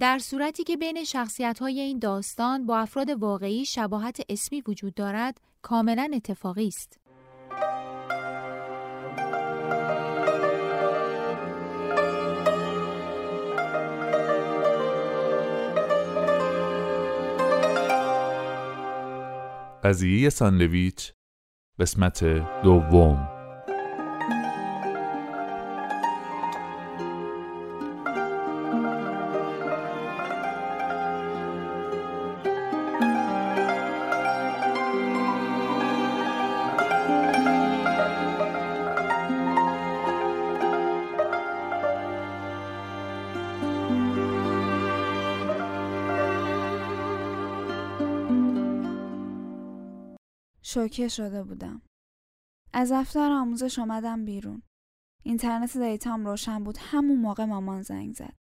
در صورتی که بین شخصیت های این داستان با افراد واقعی شباهت اسمی وجود دارد کاملا اتفاقی است. قضیه ساندویچ قسمت دوم شوکه شده بودم. از دفتر آموزش آمدم بیرون. اینترنت دیتام روشن بود همون موقع مامان زنگ زد.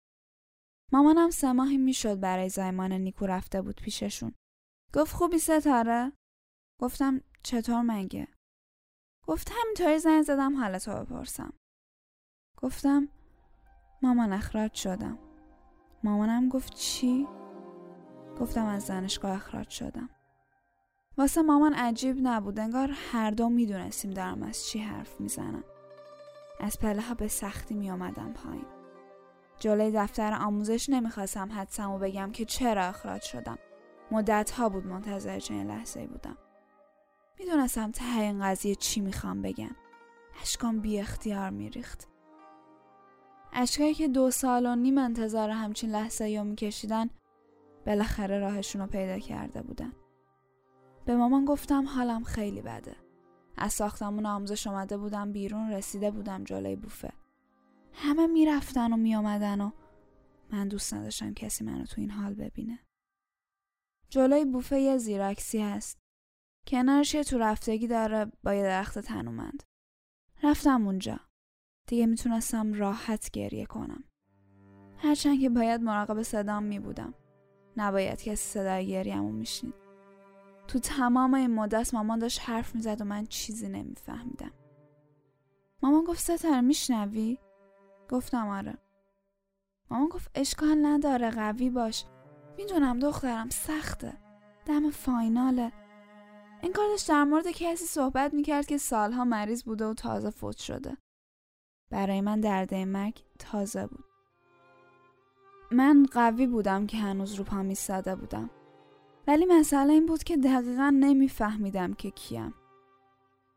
مامانم سه ماهی می‌شد برای زایمان نیکو رفته بود پیششون. گفت خوبی ستاره؟ گفتم چطور مگه؟ گفت همینطوری زنگ زدم حالتو بپرسم. گفتم مامان اخراج شدم. مامانم گفت چی؟ گفتم از دانشگاه اخراج شدم. واسه مامان عجیب نبود. انگار هر دو می‌دونستیم دارم از چی حرف می‌زنم. از پله ها به سختی می آمدم پایین. جلوی دفتر آموزش نمی‌خواستم حدسمو بگم که چرا اخراج شدم. مدت ها بود منتظر چنین لحظه بودم. می‌دونستم ته این قضیه چی می‌خوام بگم. اشکام بی اختیار میریخت. اشکایی که دو سال و نیم انتظار همچین لحظه یا میکشیدن بالاخره راهشون رو پیدا کرده بودن. به مامان گفتم حالم خیلی بده. از ساختمون آموزش اومده بودم بیرون رسیده بودم جلوی بوفه. همه می‌رفتن و میامدن و من دوست نداشتم کسی منو تو این حال ببینه. جلوی بوفه یه زیراکسی هست. کنارش یه تو رفتگی داره با یه درخت تنومند. رفتم اونجا. دیگه می‌تونستم راحت گریه کنم. هرچند که باید مراقب صدام می بودم. نباید کسی صدای گریهمو میشنید. تو تمام این مدت مامان داشت حرف می‌زد و من چیزی نمیفهمیدم. مامان گفت ستر میشنوی؟ گفتم آره. مامان گفت اشکال نداره قوی باش. می‌دونم دخترم سخته. دم فایناله. این کار داشت در مورد کسی صحبت می‌کرد که سالها مریض بوده و تازه فوت شده. برای من درده مرگ تازه بود. من قوی بودم که هنوز رو پا میستاده بودم. ولی مسئله این بود که دقیقا نمیفهمیدم که کیم.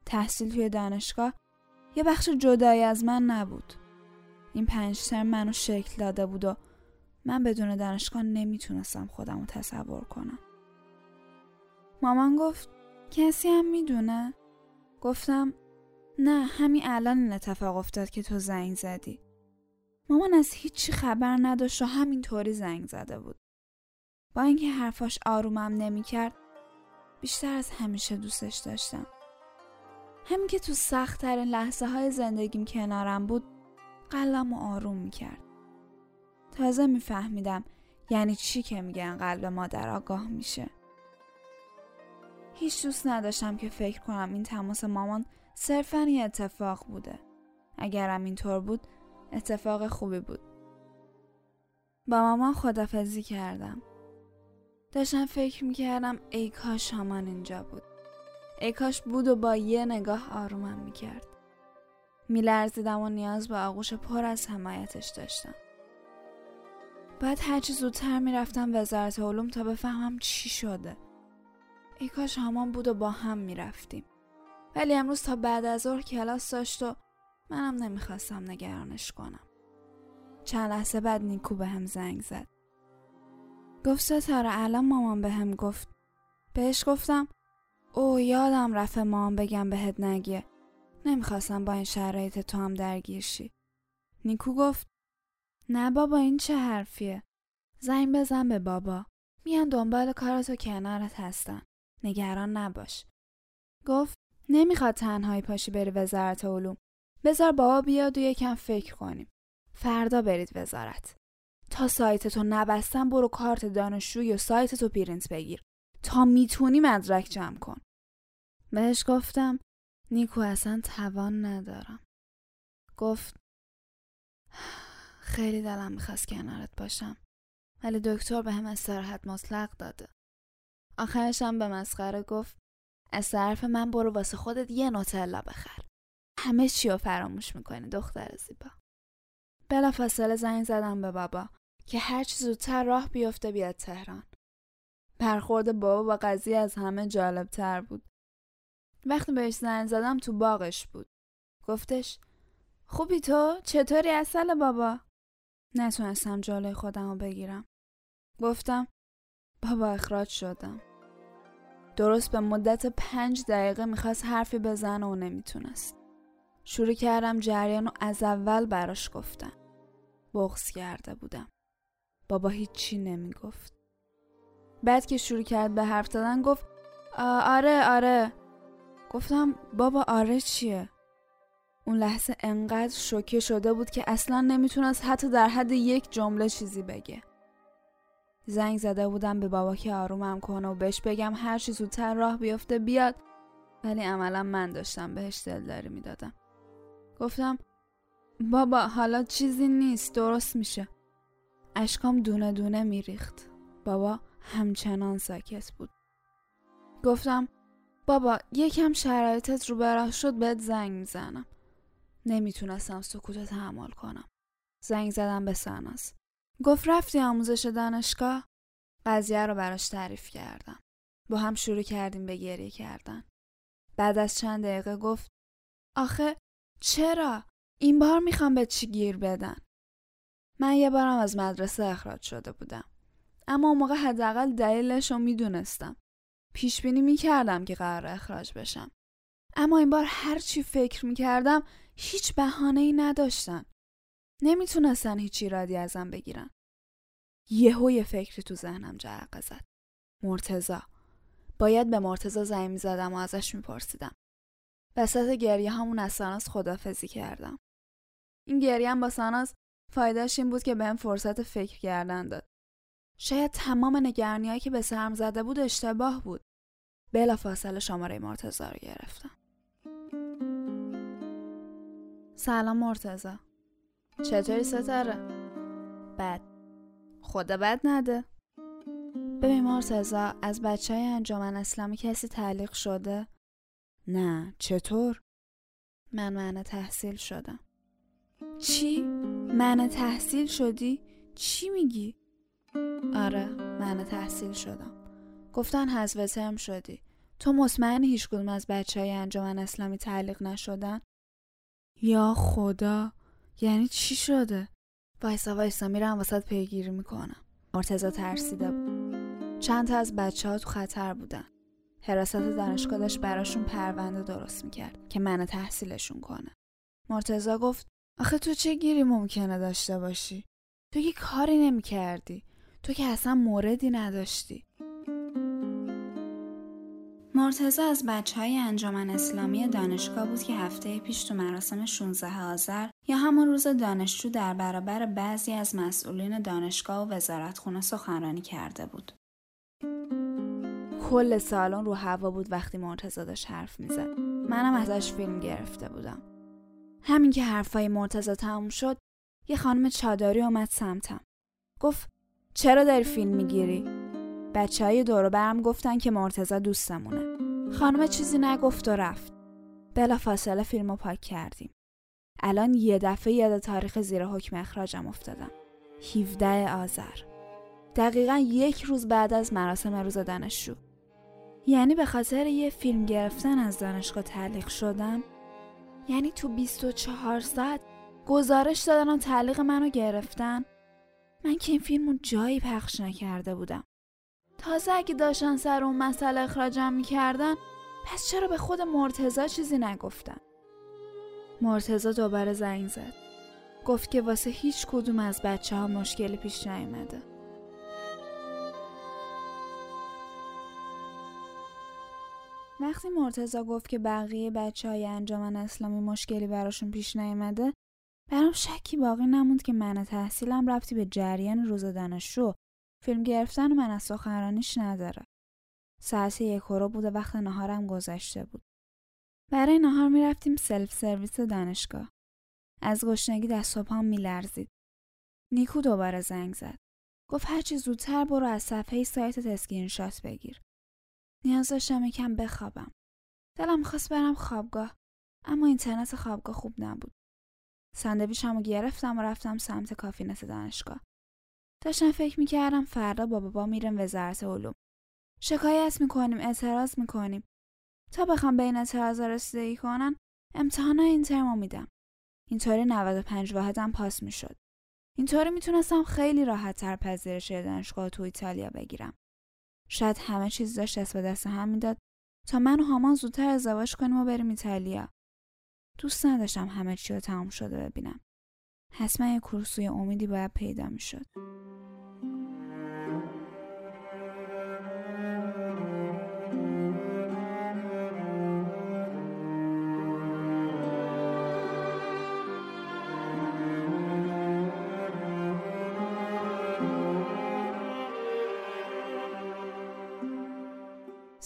تحصیل توی دانشگاه یه بخش جدایی از من نبود. این پنج ترم منو شکل داده بود و من بدون دانشگاه نمی‌تونستم خودم رو تصور کنم. مامان گفت کسی هم می‌دونه؟ گفتم نه همین الان این اتفاق افتاد که تو زنگ زدی. مامان از هیچی خبر نداشت و همینطوری زنگ زده بود. با اینکه حرفاش آرومم نمی‌کرد بیشتر از همیشه دوستش داشتم. همین که تو سختترین لحظه های زندگیم کنارم بود قلبم و آروم می‌کرد. تازه میفهمیدم یعنی چی که میگن قلب مادر آگاه میشه. هیچ دوست نداشتم که فکر کنم این تماس مامان صرفا یه اتفاق بوده. اگرم اینطور بود اتفاق خوبی بود. با مامان خدافزی کردم. داشتم فکر می‌کردم ای کاش همان اینجا بود. ای کاش بود و با یه نگاه آرومم می‌کرد. میلرزیدم و نیاز به آغوش پر از حمایتش داشتم. بعد هرچی زودتر می‌رفتم وزارت علوم تا بفهمم چی شده. ای کاش همان بود و با هم می‌رفتیم. ولی امروز تا بعد از ظهر کلاس داشت و منم نمی‌خواستم نگرانش کنم. چند لحظه بعد نیکو به هم زنگ زد. گفت ستاره الان مامان به هم گفت. بهش گفتم او یادم رفته مامان بگم بهت نگیه. نمی‌خواستم با این شرایط تو هم درگیر شی. نیکو گفت نه بابا این چه حرفیه؟ زنگ بزن به بابا. میان دنبال کارتو کنارت هستن. نگران نباش. گفت نمی‌خواد تنهایی پاشی بری وزارت علوم. بذار بابا بیاد و یکم فکر کنیم. فردا برید وزارت. تا سایتتو نبستم برو کارت دانشجوی و سایتتو پرینت بگیر تا می‌تونی مدرک جمع کن بهش گفتم نیکو اصلا توان ندارم گفت خیلی دلم می‌خواست کنارت باشم ولی دکتر به هم استراحت مطلق داده. آخرش هم به مسخره گفت از طرف من برو واسه خودت یه نوتلا بخر. همه چی رو فراموش می‌کنی دختر زیبا. بلا فاصله زنگ زدم به بابا که هرچی زودتر راه بیفته بیاد تهران. برخورد بابا با قضیه از همه جالب تر بود. وقتی بهش زنگ زدم تو باغش بود. گفتش خوبی تو؟ چطوری اصل بابا؟ نتونستم جلوی خودم رو بگیرم. گفتم بابا اخراج شدم. درست به مدت پنج دقیقه می‌خواست حرفی بزنه و نمی‌تونست. شروع کردم جریان رو از اول براش گفتم. بغز کرده بودم. بابا هیچی نمی‌گفت. بعد که شروع کرد به حرف زدن گفت آره آره. گفتم بابا آره چیه؟ اون لحظه انقدر شوکه شده بود که اصلا نمی‌تونست حتی در حد یک جمله چیزی بگه. زنگ زده بودم به بابا که آرومم کنه و بهش بگم هر چی زودتر راه بیفته بیاد. ولی عملا من داشتم بهش دلداری می‌دادم. گفتم بابا حالا چیزی نیست درست میشه. اشکام دونه دونه میریخت. بابا همچنان ساکت بود. گفتم بابا یکم شرایطت رو براه شد بهت زنگ می‌زنم. نمی‌تونستم سکوت تحمل کنم. زنگ زدم به سناس گفت رفتی آموزش دانشگاه؟ قضیه رو براش تعریف کردم. با هم شروع کردیم به گریه کردن. بعد از چند دقیقه گفت آخه چرا؟ این بار می‌خوام به چی گیر بدن؟ من یه بارم از مدرسه اخراج شده بودم. اما اون موقع حداقل دلیلش رو می‌دونستم. پیش بینی می‌کردم که قرار اخراج بشم. اما این بار هر چی فکر می‌کردم هیچ بهانه ای نداشتن نمی‌تونستن هیچ ایرادی ازم بگیرن. یهو یه فکری تو ذهنم جرقه زد. مرتزا باید به مرتزا زنگ می‌زدم و ازش میپرسیدم. وسط گریه همون از ساناز خدافزی کردم. این گریه هم با ساناز فایدهش این بود که بهم فرصت فکر کردن داد شاید تمام نگرانیهایی که به سرم زده بود اشتباه بود بلا فاصله شماره مرتزا رو گرفتم سلام مرتزا چطوری ستاره؟ بد خدا بد نده ببین مرتزا از بچه های انجامن اسلامی کسی تعلیق شده؟ نه چطور؟ من معنی تحصیل شدم چی؟ معنی تحصیل شدی؟ چی میگی؟ آره من تحصیل شدم گفتن حذف ترم شدی تو مطمئنی هیچ کدوم از بچه های انجامن اسلامی تعلیق نشدن؟ یا خدا یعنی چی شده؟ وایسا وایسا میرم واسط پیگیری می‌کنم مرتزا ترسیده بود چند تا از بچه ها تو خطر بودن حراست دانشگاه داشت براشون پرونده درست می‌کرد که من تحصیلشون کنه مرتزا گفت آخه تو چه گیری ممکنه داشته باشی؟ تو که کاری نمی‌کردی تو که اصلا موردی نداشتی مرتزا از بچه های انجامن اسلامی دانشگاه بود که هفته پیش تو مراسم 16 آذر یا همون روز دانشجو در برابر بعضی از مسئولین دانشگاه و وزارتخونه سخنرانی کرده بود. کل سالن رو هوا بود وقتی مرتزا داشت حرف می‌زد. منم ازش فیلم گرفته بودم. همین که حرفای مرتزا تموم شد، یه خانم چادری اومد سمتم. گفت چرا داری فیلم می‌گیری؟ بچه های دورو برم گفتن که مرتزا دوستمونه. خانم چیزی نگفت و رفت. بلا فاصله فیلم رو پاک کردیم. الان یه دفعه یاد تاریخ زیر حکم اخراجم افتادم. 17 آذر. دقیقا یک روز بعد از مراسم روز دانشجو. یعنی به خاطر یه فیلم گرفتن از دانشگاه تعلیق شدم؟ یعنی تو 24 ساعت گزارش دادن و تعلیق منو گرفتن؟ من که این فیلم رو جایی پخش نکرده بودم. تازه اگه داشتن سر اون مسئله اخراجم می‌کردن پس چرا به خود مرتزا چیزی نگفتن؟ مرتزا دوباره زنگ زد. گفت که واسه هیچ کدوم از بچه ها مشکلی پیش نیومده. وقتی مرتزا گفت که بقیه بچه های انجامن اسلامی مشکلی براشون پیش نیومده برام شکی باقی نموند که من تحصیلم ربطی به جریان روز دانشجو فیلم گرفتن من از سخنرانیش نداره. ساعت یک رو بوده وقت نهارم گذشته بود. برای نهار می‌رفتیم سلف سرویس دانشگاه. از گشنگی دست و پام میلرزید. نیکو دوباره زنگ زد. گفت هرچی زودتر برو از صفحه سایتت اسکرین شات بگیر. نیاز داشتم یکم بخوابم. دلم می‌خواست برم خوابگاه اما اینترنت خوابگاه خوب نبود. ساندویچمو گرفتم و رفتم سمت کافینت دانشگاه. داشتم فکر می‌کردم فردا با بابا میرم وزارت علوم. شکایت می‌کنیم اعتراض می‌کنیم. تا بخوام به این اعتراض رسیدگی کنن امتحان این ترمو میدم. اینطوری 95 واحدم پاس می‌شد. اینطوری می‌تونستم خیلی راحت تر پذیرش دانشگاه تو ایتالیا بگیرم. شاید همه چیز داشت دست به دست هم می‌داد تا من و هامان زودتر ازدواج کنیم و بریم ایتالیا. دوست نداشتم همه چی رو تمام شده ببینم. حتما یه کورسوی امیدی باید پیدا می‌شد.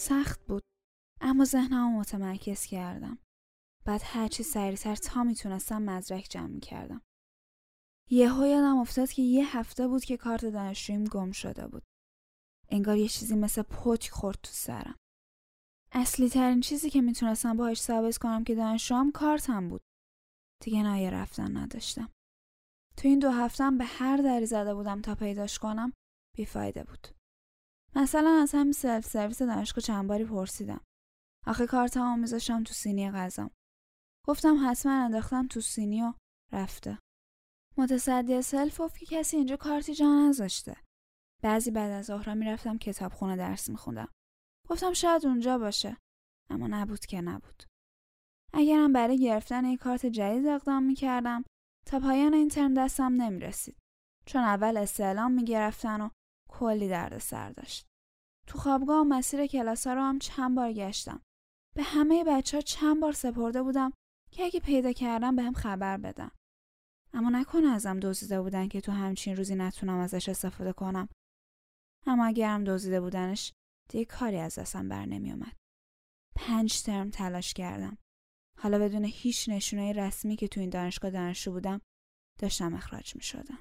سخت بود. اما ذهنم متمرکز کردم. بعد هرچی سریعتر تا می‌تونستم مدرک جمع می‌کردم. یهو یادم افتاد که یه هفته بود که کارت دانشجویم گم شده بود. انگار یه چیزی مثل پتک خورد تو سرم. اصلی ترین چیزی که می‌تونستم باهاش ثابت کنم که دانشجوام کارتم بود. دیگه نایه رفتن نداشتم. تو این دو هفتم به هر دری زده بودم تا پیداش کنم بیفایده بود. مثلا از همین سلف سرویس دانشگاه چند باری پرسیدم. آخه کارتمو میذاشتم تو سینی غذام. گفتم حتما انداختم تو سینی و رفته. متصدی سلف گفت که کسی اینجا کارتی جا نذاشته. بعضی بعد از ظهرا می‌رفتم کتابخونه درس میخوندم. گفتم شاید اونجا باشه اما نبود که نبود. اگرم برای گرفتن یک کارت جدید اقدام می‌کردم تا پایان این ترم دستم نمی‌رسید. چون اول استعلام می‌گرفتن و کلی درد سر داشت. تو خوابگاه مسیر کلاس ها رو هم چند بار گشتم. به همه بچه ها چند بار سپرده بودم که اگه پیدا کردم به هم خبر بدن. اما نکنه ازم دزدیده بودن که تو همچین روزی نتونم ازش استفاده کنم. اما اگرم دزدیده بودنش دیگه کاری از دستم بر نمی اومد. پنج ترم تلاش کردم. حالا بدون هیچ نشونه رسمی که تو این دانشگاه دانشجو بودم داشتم اخراج می شدم.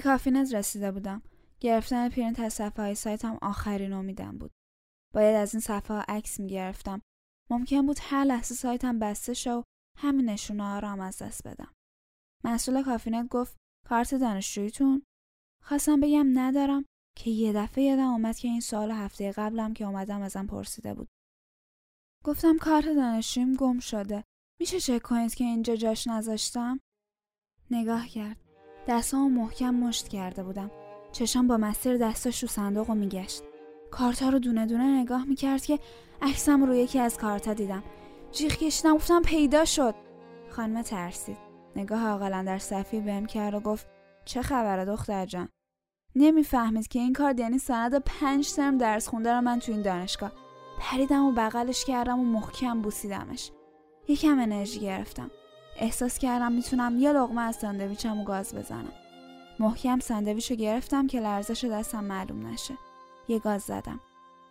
به کافینت رسیده بودم. گرفتن پرینت از صفحه های سایتم آخرین امیدم بود. باید از این صفحه ها عکس گرفتم. ممکن بود هر لحظه سایتم بسته شه و همین نشونه ها را هم از دست بدم. مسئول کافینت گفت کارت دانشجویتون؟ خواستم بگم ندارم که یه دفعه یادم اومد که این سال هفته قبلم که اومدم ازم پرسیده بود. گفتم کارت دانشجویم گم شده. میشه چک کنید که اینجا جاش نذاشتم؟ نگاه کرد. دستامو محکم مشت کرده بودم. چشام با مسیر دستاش رو صندوق رو میگشت. کارتا رو دونه دونه نگاه می‌کرد که عکسم رو یکی از کارتا دیدم. جیغ کشیدم گفتم پیدا شد. خانم ترسید. نگاه عاقلا در صفی بهم کرد و گفت چه خبره دختر جان؟ نمی‌فهمید که این کارد یعنی سند پنج ترم درس خونده رو من تو این دانشگاه. پریدم و بغلش کردم و محکم بوسیدمش. یکم انرژی گرفتم. احساس کردم می‌تونم یه لقمه از ساندویچم و گاز بزنم. محکم ساندویچ رو گرفتم که لرزش دستم معلوم نشه. یه گاز زدم.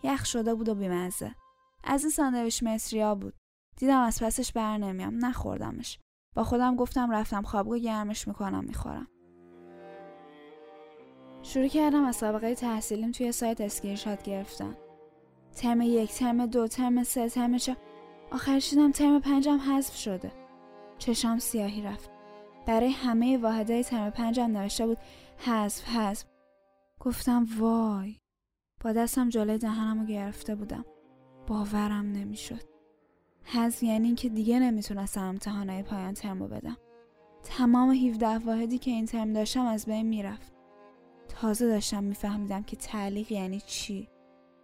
یخ شده بود و بیمزه. از این ساندویچ مصریا بود. دیدم از پسش بر نمیام. نخوردمش. با خودم گفتم رفتم خوابگاه گرمش می‌کنم می‌خورم. شروع کردم از سابقه تحصیلیم توی سایت اسکرین شات گرفتن. ترم یک ترم دو ترم سه ترم چه آخرش دیدم ترم پنجم حذف شده. چشام سیاهی رفت. برای همه واحدهای ترم پنجم نوشته بود حذف حذف. گفتم وای. با دستم جلوی دهنم گرفته بودم. باورم نمی‌شد. حذف یعنی که دیگه نمی‌تونستم امتحانهای پایان ترم بدم. تمام 17 واحدی که این ترم داشتم از بین می‌رفت. تازه داشتم میفهمیدم که تعلیق یعنی چی.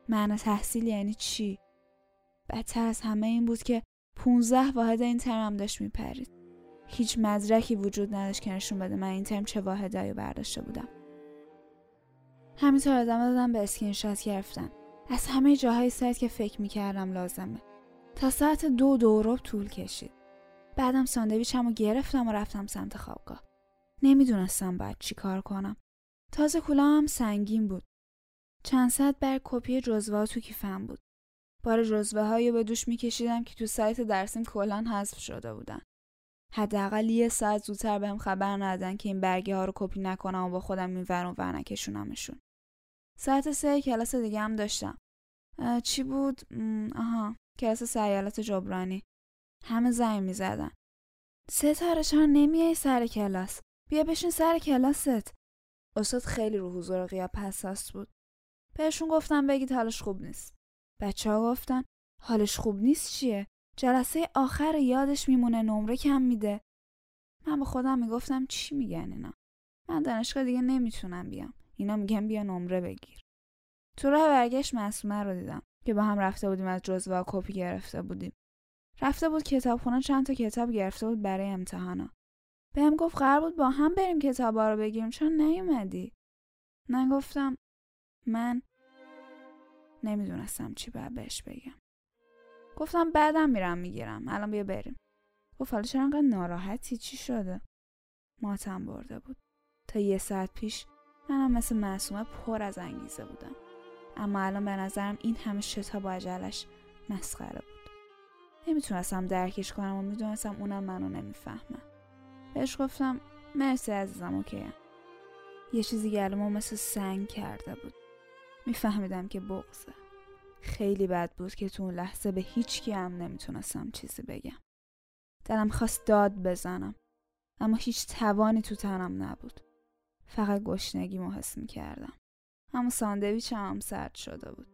منع تحصیل یعنی چی. بدتر از همه این بود که 15 واحد این ترم داشت میپرید هیچ مدرکی وجود نداشت که نشون بده من این ترم چه واحدایی برداشته بودم همینطور ادامه دادم به اسکرین شات گرفتن از همه جاهای سایت که فکر می‌کردم لازمه تا ساعت دو دورو طول کشید بعدم ساندویچم رو گرفتم و رفتم سمت خوابگاه نمی‌دونستم باید چی کار کنم. تازه کولا هم سنگین بود. چند صد بر کپی جزوه تو کیفم بود. بار جزوه هایی به دوش میکشیدم که تو سایت درسیم کلا حذف شده بودن. حداقل یه ساعت زودتر بهم خبر ندادن که این برگه ها رو کپی نکنم و با خودم این ور و نکشونمشون. ساعت سه کلاس دیگه هم داشتم. چی بود؟ آها کلاس سیالات جبرانی. همه زنگ می‌زدن. ستاره چرا نمیای سر کلاس؟ بیا بشین سر کلاست. استاد خیلی رو حضور و غیاب حساس بود. بهشون گفتم بگید حالش خوب نیست. بچه ها گفتن حالش خوب نیست چیه؟ جلسه آخر یادش میمونه نمره کم میده. من به خودم می‌گفتم چی میگن اینا؟ من دانشگاه دیگه نمی‌تونم بیام. اینا میگن بیا نمره بگیر. تو راه برگشت معصومه رو دیدم که با هم رفته بودیم از جزوه کپی گرفته بودیم. رفته بود کتابخونه چند تا کتاب گرفته بود برای امتحانا. بهم گفت قرار بود با هم بریم کتابا رو بگیریم چون نیومدی؟ من گفتم من نمی‌دونستم چی باید بهش بگم. گفتم بعدم میرم می‌گیرم الان بیا بریم. گفت حالا چرا انقدر ناراحتی چی شده؟ ماتم برده بود. تا یه ساعت پیش منم مثل معصومه پر از انگیزه بودم. اما الان به نظرم این همه شتا با عجلش مسخره بود. نمی‌تونستم درکش کنم و می‌دونستم اونم منو نمی‌فهمه. بهش گفتم مرسی عزیزم اوکی یه چیزی گلمو مثل سنگ کرده بود. میفهمیدم که بغزه. خیلی بد بود که تو اون لحظه به هیچ کی هم نمی‌تونستم چیزی بگم. دلم خواست داد بزنم. اما هیچ توانی تو تنم نبود. فقط گشنگی حس می‌کردم. اما ساندویچ هم سرد شده بود.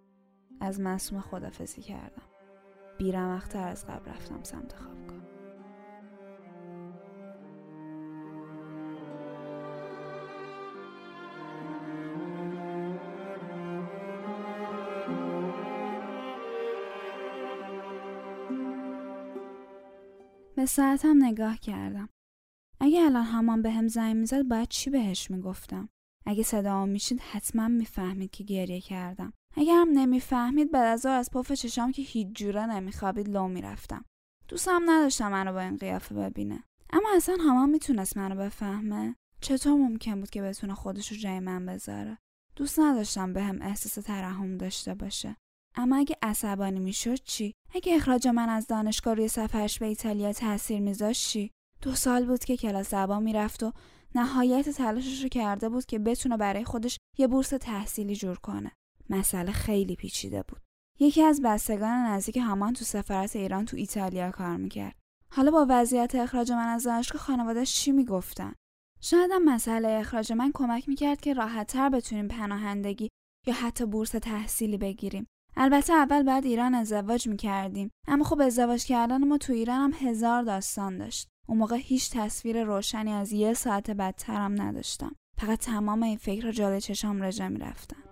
از مسوم خدافزی کردم. بیرمختر از قبل رفتم سمت خوابگاه. به ساعتم نگاه کردم. اگه الان همان به هم زنگ می‌زد باید چی بهش می‌گفتم؟ اگه صدا میشید حتما می‌فهمید که گریه کردم. اگه هم نمی‌فهمید بعد از از پف چشام که هیچ جوره نمیخوابید لو می‌رفتم. دوستم نداشتم منو با این قیافه ببینه. اما اصلا همان می‌تونست منو بفهمه. چطور ممکن بود که بتونه خودش رو جای من بذاره؟ دوست نداشتم به هم احساس ترحم داشته باشه. اما اگه عصبانی می‌شد چی؟ اگه اخراج من از دانشگاه روی سفرش به ایتالیا تاثیر میذاشت چی؟ دو سال بود که کلاس زبان می‌رفت و نهایت تلاشش رو کرده بود که بتونه برای خودش یه بورس تحصیلی جور کنه. مسئله خیلی پیچیده بود. یکی از بستگان نزدیک همان تو سفارت ایران تو ایتالیا کار می‌کرد. حالا با وضعیت اخراج من از دانشگاه خانوادهش چی می‌گفتن؟ شاید هم مسئله اخراج من کمک می‌کرد که راحتتر بتونیم پناهندگی یا حتی بورس تحصیلی بگیریم البته اول بعد ایران ازدواج می‌کردیم اما خب ازدواج کردن ما تو ایران هم هزار داستان داشت. اون موقع هیچ تصویر روشنی از یه ساعت بدترم نداشتم. فقط تمام این فکر را جاده چشام رجا می‌رفتن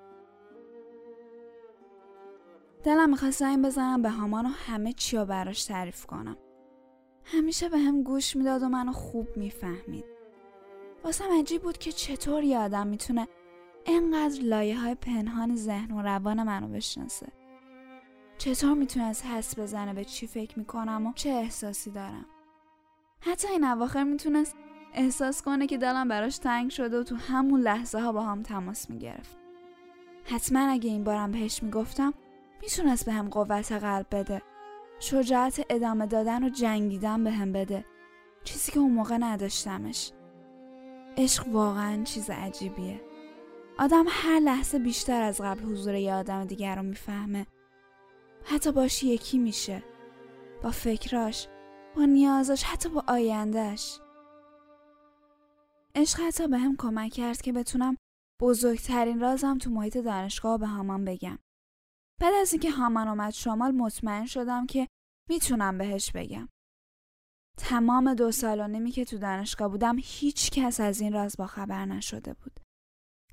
دلم می‌خواست زنگ بزنم به هامان و همه چی رو براش تعریف کنم. همیشه به هم گوش می‌داد و منو خوب می‌فهمید. واسم عجیب بود که چطور یه آدم می‌تونه انقدر لایه های پنهان ذهن و روان منو بشناسه. چطور می‌تونه حس بزنه به چی فکر می‌کنم و چه احساسی دارم؟ حتی این اواخر می‌تونست احساس کنه که دلم براش تنگ شده و تو همون لحظه ها با هم تماس می‌گرفت. حتما اگه این بارم بهش می‌گفتم می‌تونست به هم قوت قلب بده. شجاعت ادامه دادن و جنگیدن به هم بده. چیزی که اون موقع نداشتمش. عشق واقعا چیز عجیبیه. آدم هر لحظه بیشتر از قبل حضور یه آدم دیگر رو می‌فهمه. حتی باش یکی میشه. با فکراش با نیازش حتی با آیندهش عشق حتی به هم کمک کرد که بتونم بزرگترین رازم تو محیط دانشگاه به هامان بگم. بعد از اینکه هامان اومد شمال مطمئن شدم که می‌تونم بهش بگم. تمام دو سال و نمی که تو دانشگاه بودم هیچ کس از این راز با خبر نشده بود.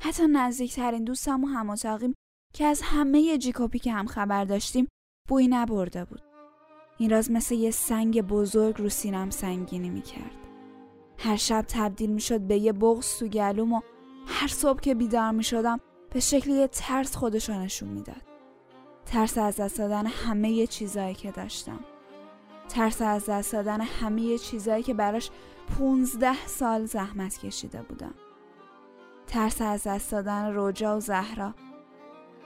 حتی نزدیکترین دوستم و هماتاقیم که از همه جیکوپی که هم خبر داشتیم بوی نبرده بود. این راز مثل یه سنگ بزرگ رو سینم سنگینی می‌کرد. هر شب تبدیل می‌شد به یه بغز تو گلوم و هر صبح که بیدار می‌شدم به شکل یه ترس خودشو نشون می‌داد. ترس از دست دادن همه چیزایی که داشتم. ترس از دست دادن همه چیزهایی که براش 15 سال زحمت کشیده بودم ترس از دست دادن روجا و زهرا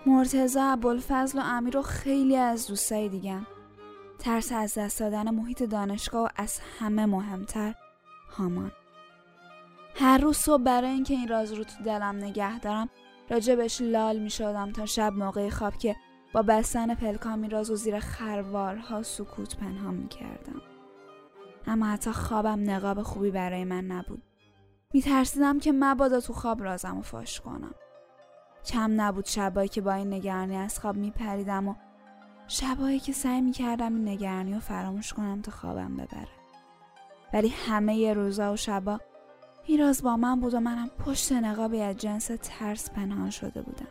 مرتزا ابوالفضل و امیر و خیلی از دوستای دیگم ترس از دست دادن محیط دانشگاه و از همه مهمتر هامان هر روز صبح برای اینکه این راز رو تو دلم نگه دارم راجبش لال می شدم تا شب موقع خواب که با بستن پلکان راز و زیر خروارها سکوت پنهان می کردم. اما حتی خوابم نقاب خوبی برای من نبود. می ترسیدم که مبادا تو خواب رازم و فاش کنم. کم نبود شبایی که با این نگرانی از خواب می پریدم و شبایی که سعی می کردم این نگرانی رو فراموش کنم تا خوابم ببره. ولی همه روزا و شبا میراز با من بود و منم پشت نقابی از جنس ترس پنهان شده بودم.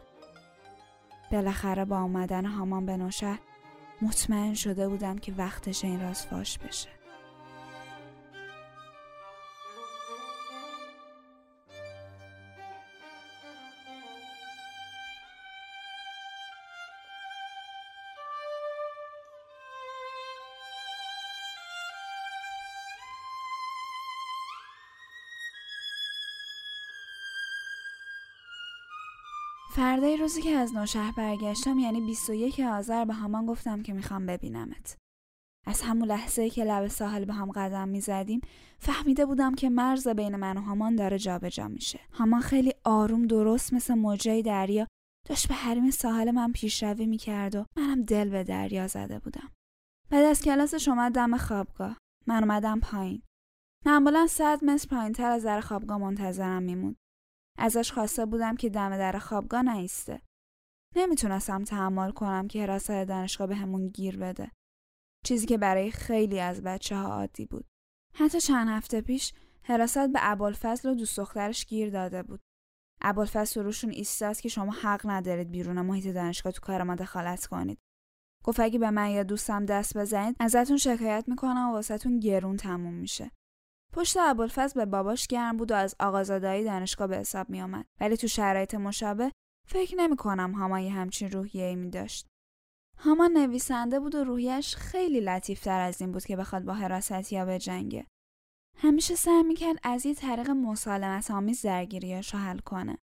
بالاخره با آمدن هامان به نوشهر مطمئن شده بودم که وقتش این راز فاش بشه. فردای روزی که از نوشهر برگشتم یعنی 21 آذر به همان گفتم که می‌خوام ببینمت. از همون لحظه که لب ساحل به هم قدم می‌زدیم فهمیده بودم که مرز بین من و هامان داره جابجا جا میشه. هامان خیلی آروم درست مثل موجه دریا داشت به حریم ساحل من پیشروی می‌کرد و منم دل به دریا زده بودم. بعد از کلاسش اومد دم خوابگاه. من اومدم پایین. معمولا صد متر پایین تر از در خوابگاه منتظرم میموند. ازش خواسته بودم که دم در خوابگاه نیسته. نمی‌تونستم تحمل کنم که حراست دانشگاه به همون گیر بده. چیزی که برای خیلی از بچه ها عادی بود. حتی چند هفته پیش حراست به ابوالفضل و دوست دخترش گیر داده بود. ابوالفضل روشون ایستاد که شما حق ندارید بیرون محیط دانشگاه تو کار ما دخالت کنید. گفت اگه به من یا دوستم دست بزنید ازتون شکایت می‌کنم و واسهتون گرون تموم میشه. پشت ابوالفضل به باباش گرم بود و از آقازادایی دانشگاه به حساب می آمد ولی تو شرایط مشابه فکر نمی کنم هامان یه همچین روحیه ای می داشت. هامان نویسنده بود و روحیش خیلی لطیفتر از این بود که بخواد با حراست یا به جنگه. همیشه سعی می‌کرد از یه طریق مسالمت آمیز درگیریاشو حل کنه.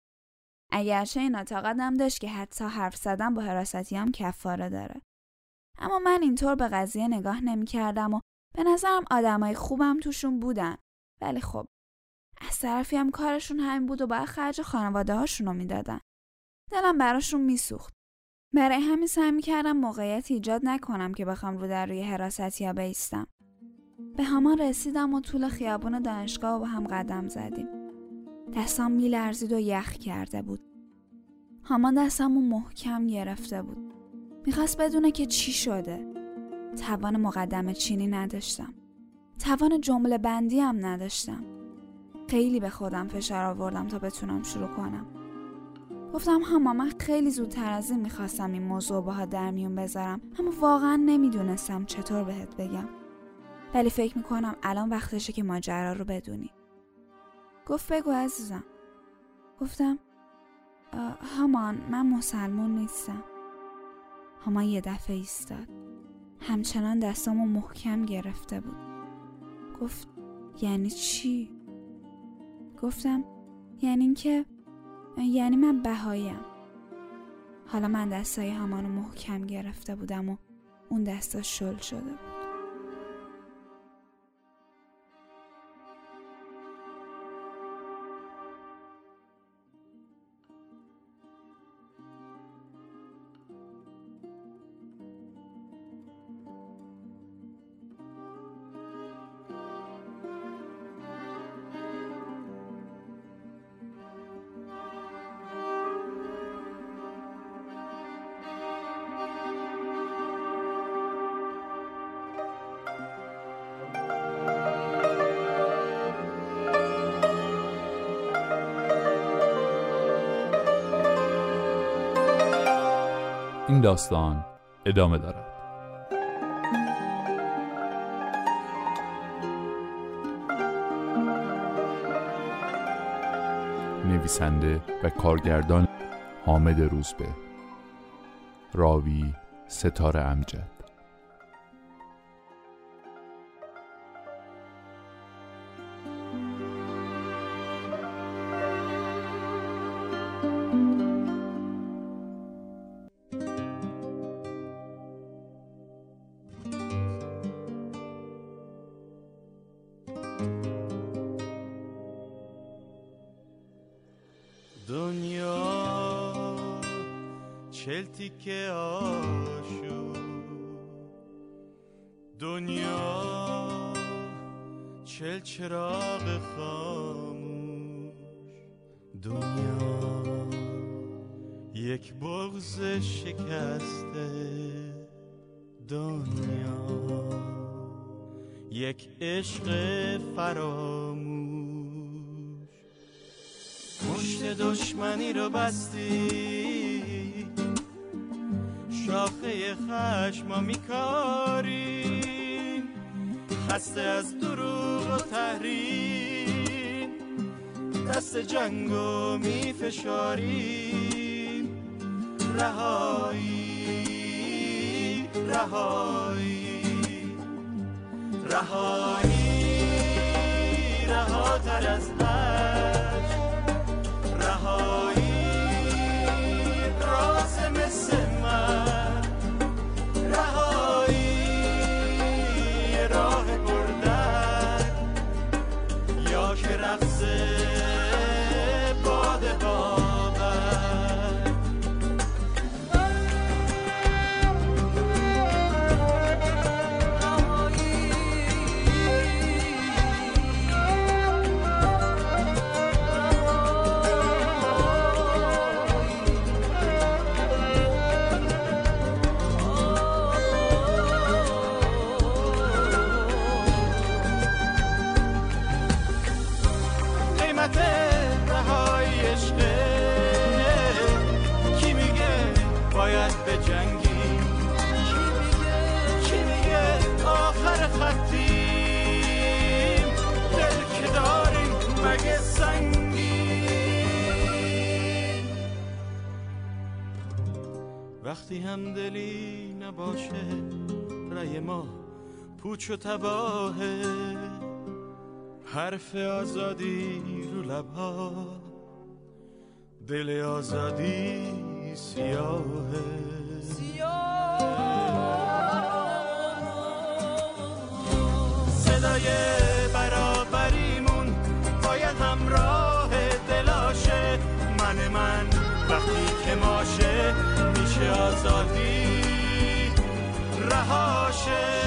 اگرچه این هم داشت که حتی حرف زدن با حراستی هم کفاره داره. اما من اینطور به قضیه نگاه نمی‌کردم و به نظرم آدمای خوبم توشون بودن. ولی خب از طرفی هم کارشون همین بود و باید خرج خانواده هاشون رو می‌دادن. دلم براشون میسوخت. برای همین سعی می‌کردم موقعیت ایجاد نکنم که بخوام رو در روی حراست یا بیستم. به همان رسیدم و طول خیابون دانشگاه و با هم قدم زدیم. دستام میلرزید و یخ کرده بود. هامان دستم محکم گرفته بود. می‌خواست بدونه که چی شده. توان مقدم چینی نداشتم. توان جمله بندی هم نداشتم. خیلی به خودم فشار آوردم تا بتونم شروع کنم. گفتم هما من خیلی زودتر از این می‌خواستم این موضوع باها در میون بذارم اما واقعا نمی‌دونستم چطور بهت بگم. ولی فکر می‌کنم الان وقتشه که ماجرا رو بدونی. گفت بگو عزیزم. گفتم همان من مسلمون نیستم. همان یه دفعه ایستاد. همچنان دستامو محکم گرفته بود. گفت یعنی چی؟ گفتم یعنی اینکه یعنی من بهاییم حالا من دستای همانو محکم گرفته بودم و اون دستا شل شده بود. داستان ادامه دارد. نویسنده و کارگردان حامد روزبه. راوی ستاره امجد. شکسته دنیا. یک عشق فراموش. مشت دشمنی رو بستی. شاخه خشم میکاری. خسته از دروغ و تحریم. دست جنگو میفشاری. رهایی رهایی. رهایی رهاتر از وقتی پوچ و تباهه حرف آزادی رو لبها. دل آزادی سیاهه. صدای برابریمون باید همراه دلاشه من من وقتی که ماشه میشه آزادی رهاشه.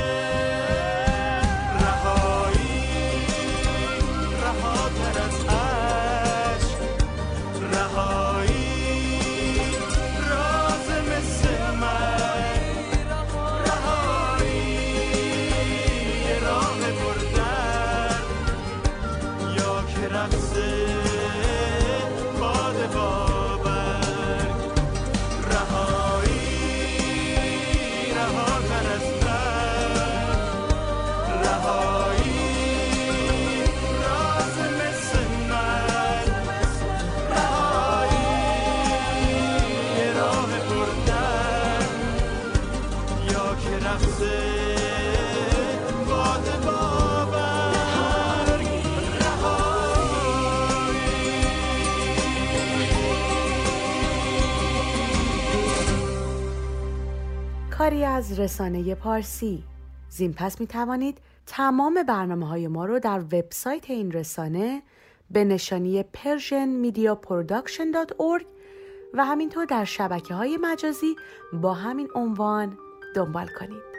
از رسانه پارسی زین پس می توانید تمام برنامه های ما رو در وبسایت این رسانه به نشانی persianmediaproduction.org و همینطور در شبکه های مجازی با همین عنوان دنبال کنید.